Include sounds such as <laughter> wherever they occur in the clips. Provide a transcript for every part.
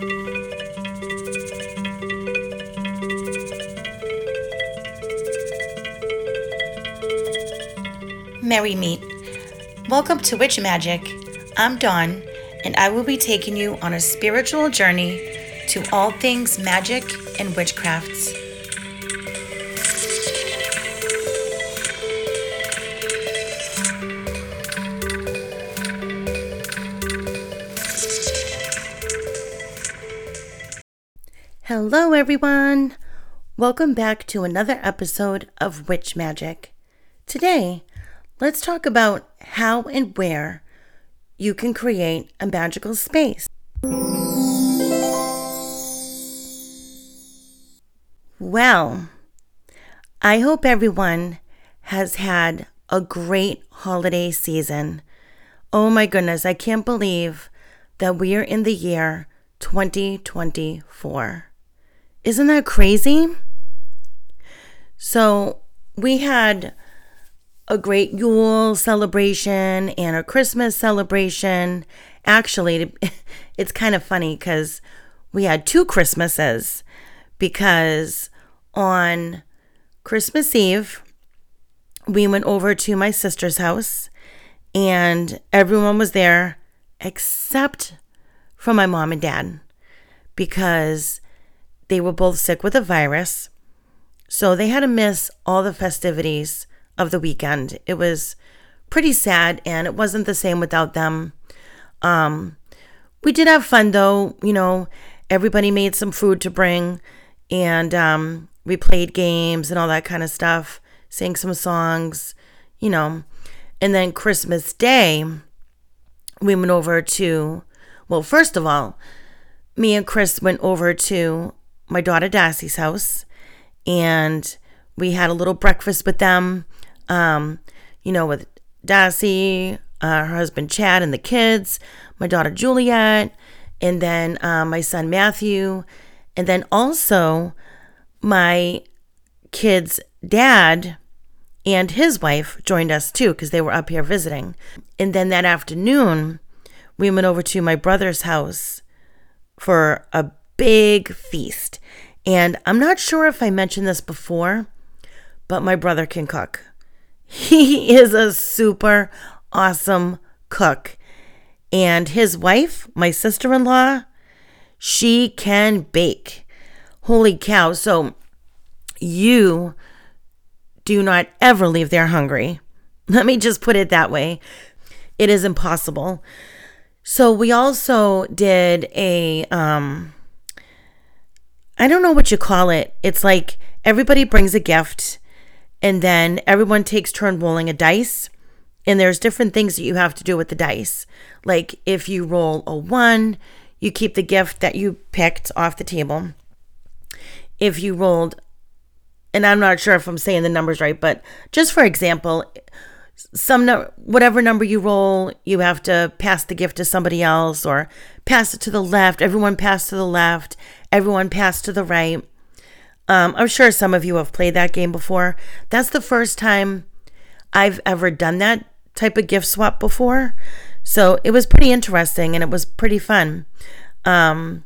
Merry Meet. Welcome to Witch Magick. I'm Dawn, and I will be taking you on a spiritual journey to all things magic and witchcrafts. Hello, everyone. Welcome back to another episode of Witch Magick. Today, let's talk about how and where you can create a magical space. Well, I hope everyone has had a great holiday season. Oh my goodness, I can't believe that we are in the year 2024. Isn't that crazy? So, we had a great Yule celebration and a Christmas celebration. Actually, <laughs> it's kind of funny because we had two Christmases because on Christmas Eve, we went over to my sister's house and everyone was there except for my mom and dad because they were both sick with a virus. So they had to miss all the festivities of the weekend. It was pretty sad and it wasn't the same without them. Um, we did have fun though, you know, everybody made some food to bring and um, we played games and all that kind of stuff, sang some songs, you know. And then Christmas Day, we went over to, well, first of all, me and Chris went over to my daughter Darcy's house and we had a little breakfast with them um, you know, with Darcy, uh, her husband Chad, and the kids, my daughter Juliet, and then uh, my son Matthew, and then also my kid's dad and his wife joined us too because they were up here visiting. And then that afternoon, we went over to my brother's house for a big feast. And I'm not sure if I mentioned this before, but my brother can cook. He <laughs> is a super awesome cook. And his wife, my sister in law, she can bake. Holy cow. So you do not ever leave there hungry. <laughs> Let me just put it that way. It is impossible. So we also did a um I don't know what you call it. It's like everybody brings a gift and then everyone takes turn rolling a dice and there's different things that you have to do with the dice like if you roll a one you keep the gift that you picked off the table if you rolled and i'm not sure if i'm saying the numbers right but just for example some no, whatever number you roll you have to pass the gift to somebody else or pass it to the left everyone pass to the left everyone pass to the right um, I'm sure some of you have played that game before. That's the first time I've ever done that type of gift swap before. So it was pretty interesting and it was pretty fun. Um,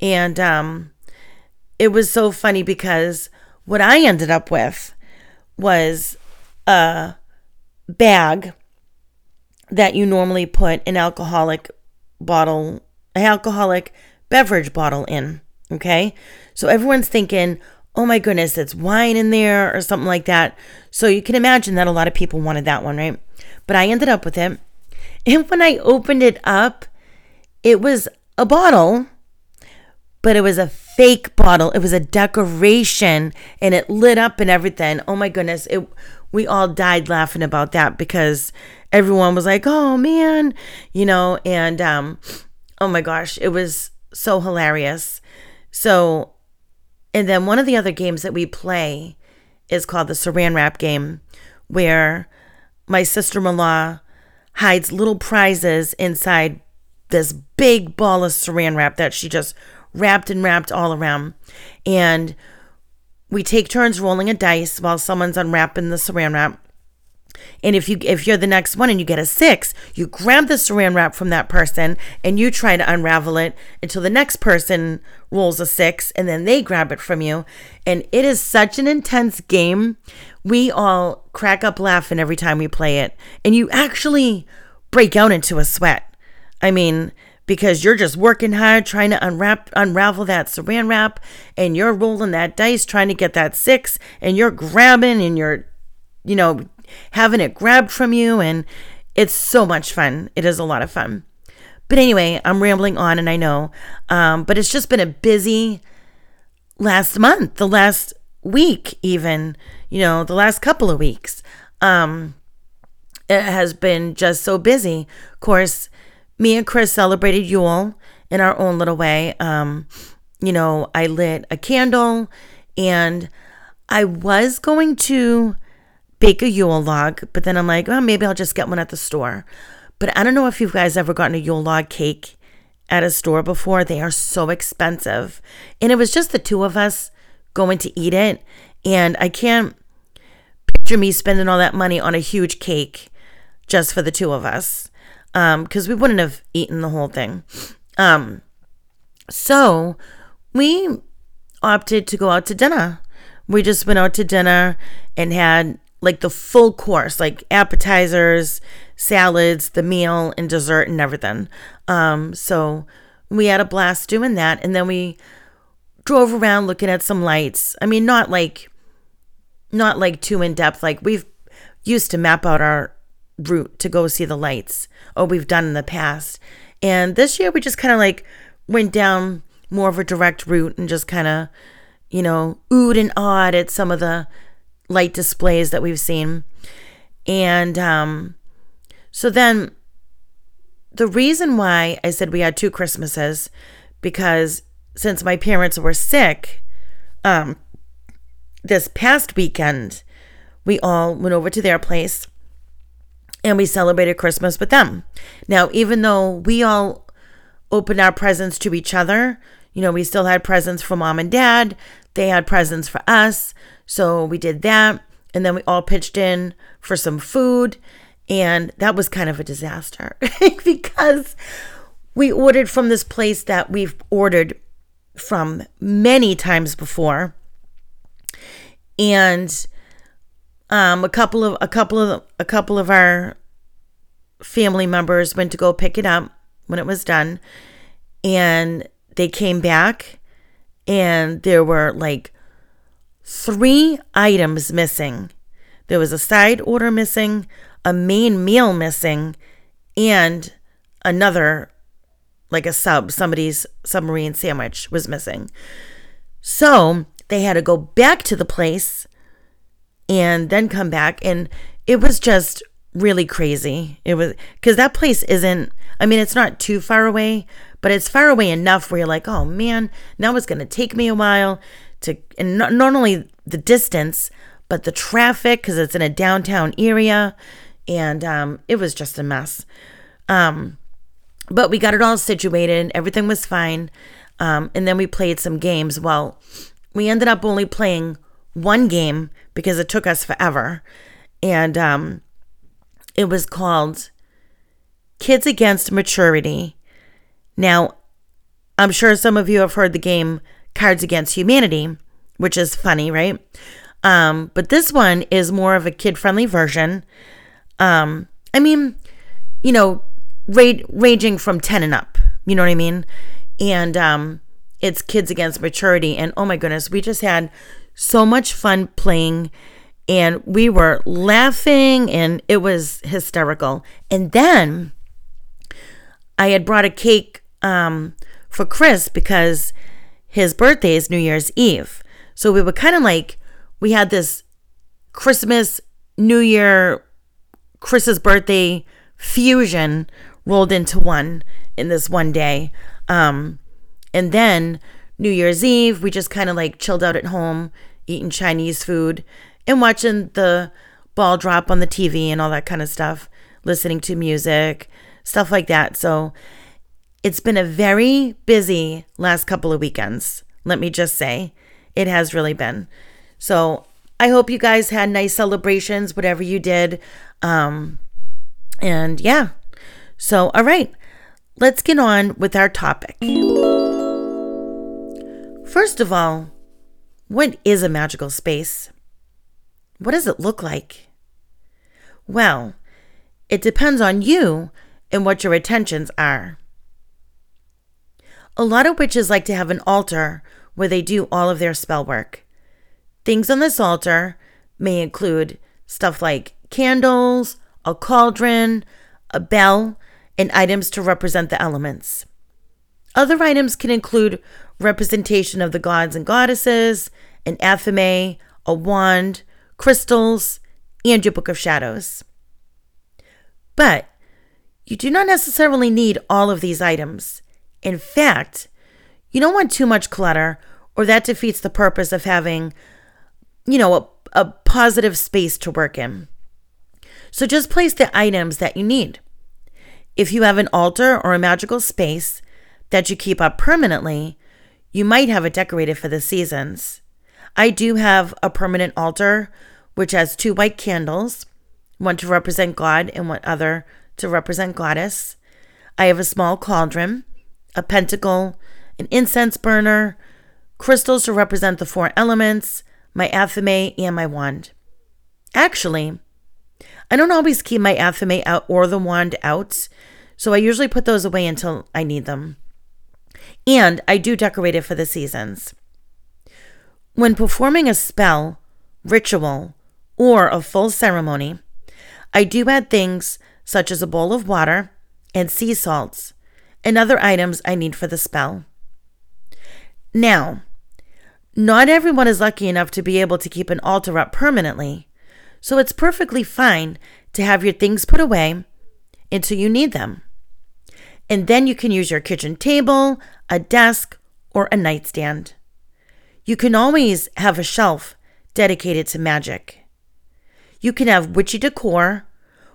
and um, it was so funny because what I ended up with was a bag that you normally put an alcoholic bottle, an alcoholic beverage bottle in. Okay. So everyone's thinking, oh my goodness, it's wine in there or something like that. So you can imagine that a lot of people wanted that one, right? But I ended up with it. And when I opened it up, it was a bottle, but it was a fake bottle. It was a decoration and it lit up and everything. Oh my goodness. It we all died laughing about that because everyone was like, "Oh man," you know, and um oh my gosh, it was so hilarious. So and then one of the other games that we play is called the Saran Wrap game, where my sister in law hides little prizes inside this big ball of saran wrap that she just wrapped and wrapped all around. And we take turns rolling a dice while someone's unwrapping the saran wrap. And if you if you're the next one and you get a six, you grab the saran wrap from that person and you try to unravel it until the next person rolls a six and then they grab it from you. And it is such an intense game. We all crack up laughing every time we play it. And you actually break out into a sweat. I mean, because you're just working hard trying to unwrap unravel that saran wrap and you're rolling that dice trying to get that six and you're grabbing and you're you know having it grabbed from you and it's so much fun. It is a lot of fun. But anyway i'm rambling on and i know um, but it's just been a busy last month the last week even you know the last couple of weeks. Um, it has been just so busy. Of course me and Chris celebrated Yule in our own little way. Um, you know, I lit a candle and I was going to bake a Yule log, but then I'm like, well, maybe I'll just get one at the store. But I don't know if you guys ever gotten a Yule log cake at a store before. They are so expensive. And it was just the two of us going to eat it. And I can't picture me spending all that money on a huge cake just for the two of us because um, we wouldn't have eaten the whole thing. Um, so we opted to go out to dinner. We just went out to dinner and had like the full course, like appetizers, salads, the meal, and dessert and everything. Um, so we had a blast doing that. And then we drove around looking at some lights. I mean, not like, not like too in depth. Like we've used to map out our route to go see the lights or we've done in the past. And this year we just kind of like went down more of a direct route and just kind of, you know, oohed and awed at some of the light displays that we've seen. And um, so then the reason why I said we had two Christmases, because since my parents were sick, um, this past weekend, we all went over to their place and we celebrated Christmas with them. Now, even though we all opened our presents to each other, you know, we still had presents for mom and dad, they had presents for us. So we did that. And then we all pitched in for some food. And that was kind of a disaster <laughs> because we ordered from this place that we've ordered from many times before. And um, a couple of a couple of a couple of our family members went to go pick it up when it was done, and they came back, and there were like three items missing. There was a side order missing, a main meal missing, and another like a sub, somebody's submarine sandwich was missing. So they had to go back to the place and then come back. And it was just really crazy. It was because that place isn't, I mean, it's not too far away, but it's far away enough where you're like, oh man, now it's going to take me a while to, and not, not only the distance, but the traffic because it's in a downtown area. And um, it was just a mess. Um, but we got it all situated, everything was fine. Um, and then we played some games. Well, we ended up only playing one game because it took us forever. And um, it was called Kids Against Maturity. Now, I'm sure some of you have heard the game Cards Against Humanity, which is funny, right? Um, but this one is more of a kid friendly version. Um, I mean, you know, ra- ranging from 10 and up, you know what I mean? And um, it's Kids Against Maturity. And oh my goodness, we just had so much fun playing and we were laughing and it was hysterical. And then I had brought a cake um, for Chris because his birthday is New Year's Eve. So we were kind of like, we had this Christmas, New Year, Chris's birthday fusion rolled into one in this one day. Um, and then New Year's Eve, we just kind of like chilled out at home, eating Chinese food and watching the ball drop on the TV and all that kind of stuff, listening to music, stuff like that. So it's been a very busy last couple of weekends. Let me just say, it has really been. So I hope you guys had nice celebrations, whatever you did. Um, and yeah. So, all right, let's get on with our topic. First of all, what is a magical space? What does it look like? Well, it depends on you and what your intentions are. A lot of witches like to have an altar where they do all of their spell work. Things on this altar may include stuff like candles, a cauldron, a bell, and items to represent the elements. Other items can include representation of the gods and goddesses, an athame, a wand, crystals, and your Book of Shadows. But you do not necessarily need all of these items. In fact, you don't want too much clutter, or that defeats the purpose of having, you know, a, a positive space to work in. So just place the items that you need. If you have an altar or a magical space that you keep up permanently, you might have it decorated for the seasons. I do have a permanent altar which has two white candles, one to represent God and one other to represent Goddess. I have a small cauldron, a pentacle, an incense burner, crystals to represent the four elements, my athame, and my wand. Actually, I don't always keep my athame out or the wand out, so I usually put those away until I need them. And I do decorate it for the seasons. When performing a spell, ritual, or a full ceremony, I do add things such as a bowl of water and sea salts and other items I need for the spell. Now, not everyone is lucky enough to be able to keep an altar up permanently, so it's perfectly fine to have your things put away until you need them. And then you can use your kitchen table, a desk, or a nightstand. You can always have a shelf dedicated to magic. You can have witchy decor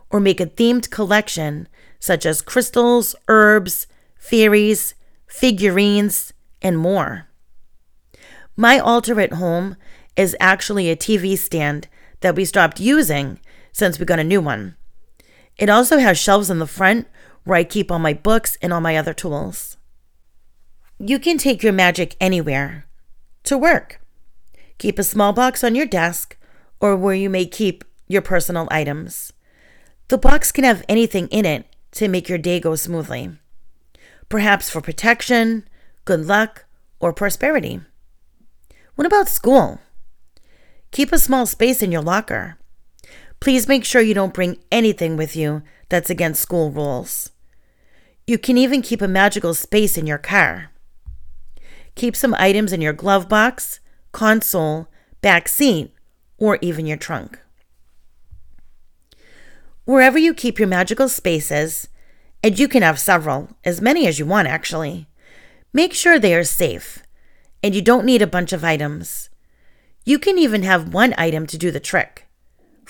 or make a themed collection such as crystals, herbs, fairies, figurines, and more. My altar at home is actually a TV stand that we stopped using since we got a new one. It also has shelves in the front where I keep all my books and all my other tools. You can take your magic anywhere to work. Keep a small box on your desk or where you may keep your personal items. The box can have anything in it to make your day go smoothly, perhaps for protection, good luck, or prosperity. What about school? Keep a small space in your locker. Please make sure you don't bring anything with you that's against school rules. You can even keep a magical space in your car. Keep some items in your glove box, console, back seat, or even your trunk. Wherever you keep your magical spaces, and you can have several, as many as you want actually, make sure they are safe and you don't need a bunch of items. You can even have one item to do the trick.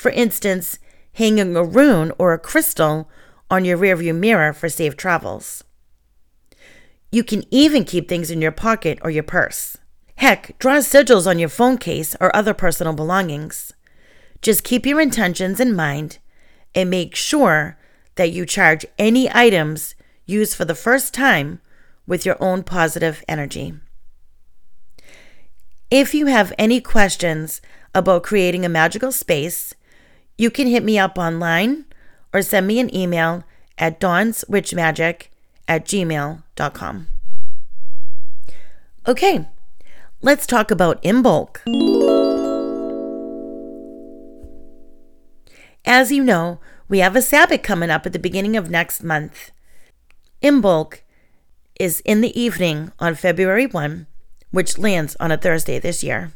For instance, hanging a rune or a crystal on your rearview mirror for safe travels. You can even keep things in your pocket or your purse. Heck, draw sigils on your phone case or other personal belongings. Just keep your intentions in mind and make sure that you charge any items used for the first time with your own positive energy. If you have any questions about creating a magical space, you can hit me up online or send me an email at dawnswitchmagick at gmail.com. Okay, let's talk about Imbolc. As you know, we have a Sabbath coming up at the beginning of next month. Imbolc is in the evening on February 1, which lands on a Thursday this year.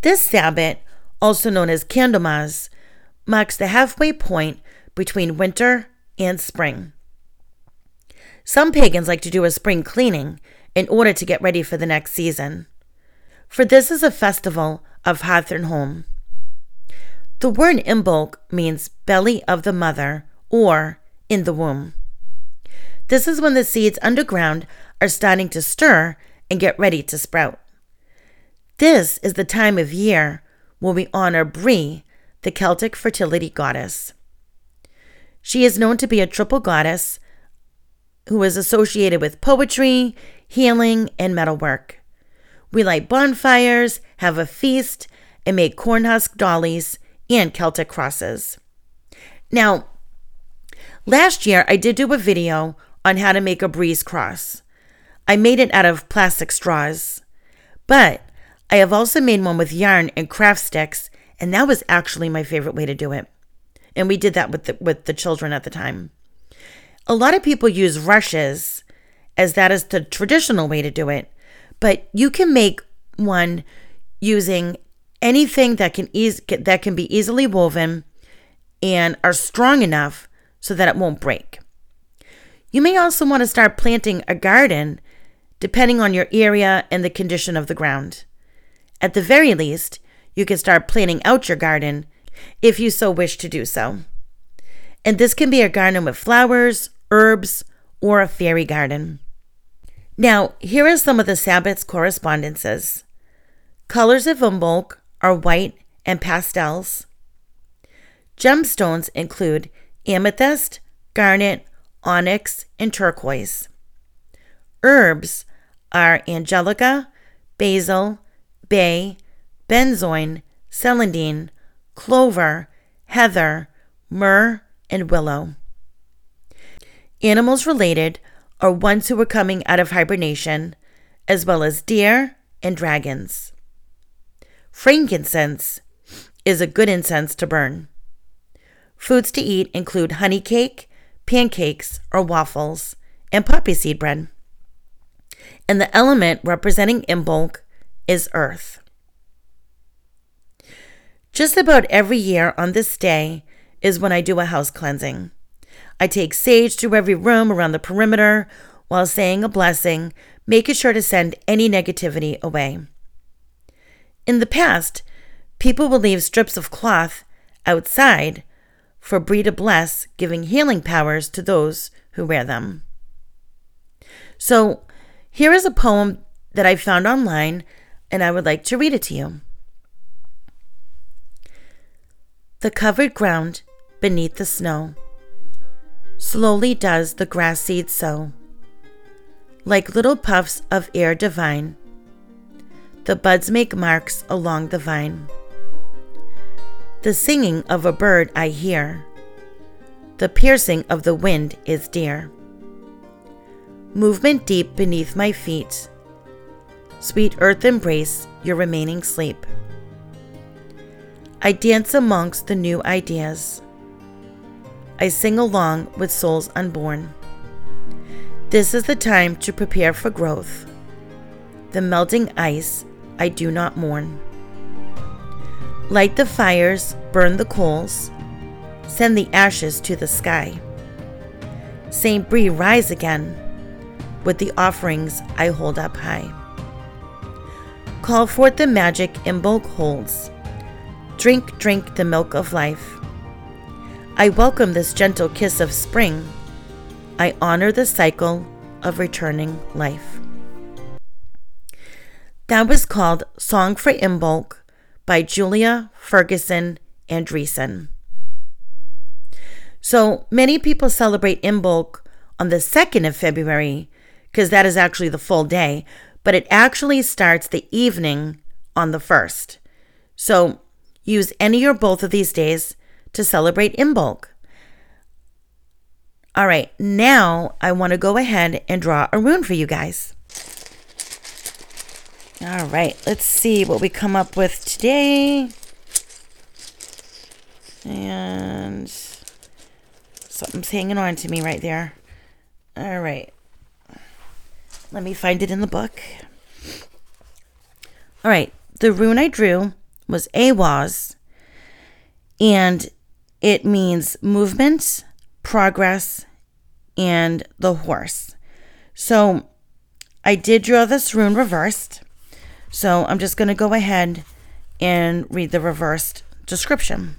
This Sabbath, also known as Candlemas, marks the halfway point between winter and spring. Some pagans like to do a spring cleaning in order to get ready for the next season. For this is a festival of and. The word Imbolc means belly of the mother or in the womb. This is when the seeds underground are starting to stir and get ready to sprout. This is the time of year where we honor Brigid, the Celtic fertility goddess. She is known to be a triple goddess who is associated with poetry, healing, and metalwork. We light bonfires, have a feast, and make cornhusk dollies and Celtic crosses. Now, last year I did do a video on how to make a Brigid's cross. I made it out of plastic straws, but I have also made one with yarn and craft sticks, and that was actually my favorite way to do it. And we did that with the, with the children at the time. A lot of people use rushes as that is the traditional way to do it, but you can make one using anything that can ease that can be easily woven and are strong enough so that it won't break. You may also want to start planting a garden depending on your area and the condition of the ground. At the very least, you can start planting out your garden if you so wish to do so. And this can be a garden with flowers, herbs, or a fairy garden. Now, here are some of the Sabbath's correspondences. Colors of Imbolc are white and pastels. Gemstones include amethyst, garnet, onyx, and turquoise. Herbs are angelica, basil, bay, benzoin, celandine, clover, heather, myrrh, and willow. Animals related are ones who are coming out of hibernation, as well as deer and dragons. Frankincense is a good incense to burn. Foods to eat include honey cake, pancakes or waffles, and poppy seed bread. And the element representing Imbolc is earth. Just about every year on this day is when I do a house cleansing. I take sage through every room around the perimeter while saying a blessing, making sure to send any negativity away. In the past, people would leave strips of cloth outside for Brigid to bless, giving healing powers to those who wear them. So, here is a poem that I found online, and I would like to read it to you. The covered ground beneath the snow slowly does the grass seed sow. Like little puffs of air divine, the buds make marks along the vine. The singing of a bird I hear, the piercing of the wind is dear. Movement deep beneath my feet, sweet earth embrace your remaining sleep. I dance amongst the new ideas I sing along with souls unborn. This is the time to prepare for growth. The melting ice I do not mourn. Light the fires, burn the coals, send the ashes to the sky. St. Brigid, rise again with the offerings I hold up high. Call forth the magic Imbolc holds. Drink, drink the milk of life. I welcome this gentle kiss of spring. I honor the cycle of returning life. That was called Song for Imbolc by Julia Ferguson Andriessen. So many people celebrate Imbolc on the 2nd of February because that is actually the full day, but it actually starts the evening on the 1st. So use any or both of these days to celebrate Imbolc. All right, now I want to go ahead and draw a rune for you guys. All right, let's see what we come up with today. And something's hanging on to me right there. All right. Let me find it in the book. All right, the rune I drew was Ehwaz, and it means movement, progress, and the horse. So I did draw this rune reversed. So I'm just going to go ahead and read the reversed description.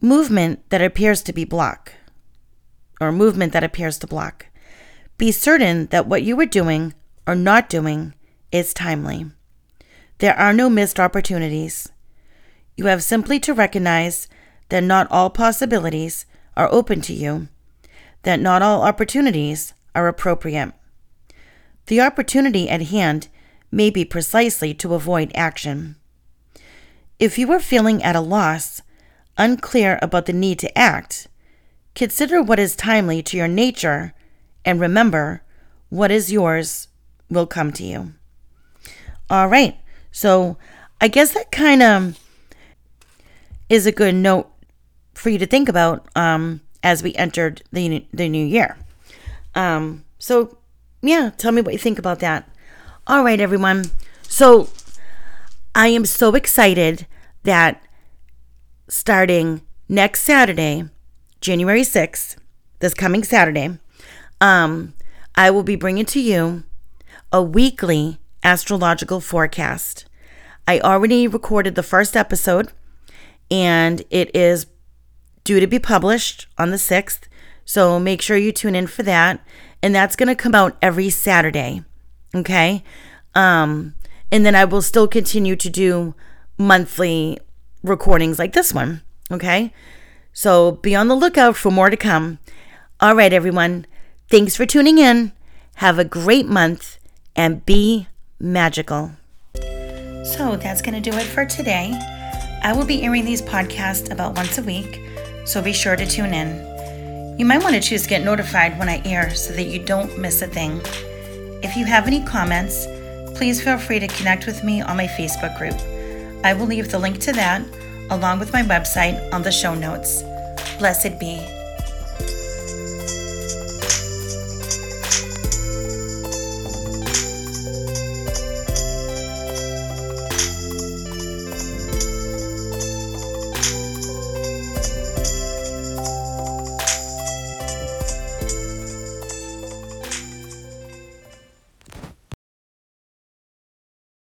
Movement that appears to be block, or movement that appears to block. Be certain that what you are doing or not doing is timely. There are no missed opportunities. You have simply to recognize that not all possibilities are open to you, that not all opportunities are appropriate. The opportunity at hand may be precisely to avoid action. If you are feeling at a loss, unclear about the need to act, consider what is timely to your nature and remember what is yours will come to you. All right, so I guess that kind of is a good note for you to think about um, as we entered the, the new year. Um, so, yeah, tell me what you think about that. All right, everyone. So, I am so excited that starting next Saturday, January 6th, this coming Saturday, um, I will be bringing to you a weekly astrological forecast. I already recorded the first episode and it is due to be published on the 6th. So make sure you tune in for that. And that's going to come out every Saturday. Okay. Um, and then I will still continue to do monthly recordings like this one. Okay. So be on the lookout for more to come. All right, everyone. Thanks for tuning in. Have a great month and be magical. So that's going to do it for today. I will be airing these podcasts about once a week, so be sure to tune in. You might want to choose to get notified when I air so that you don't miss a thing. If you have any comments, please feel free to connect with me on my Facebook group. I will leave the link to that along with my website on the show notes. Blessed be.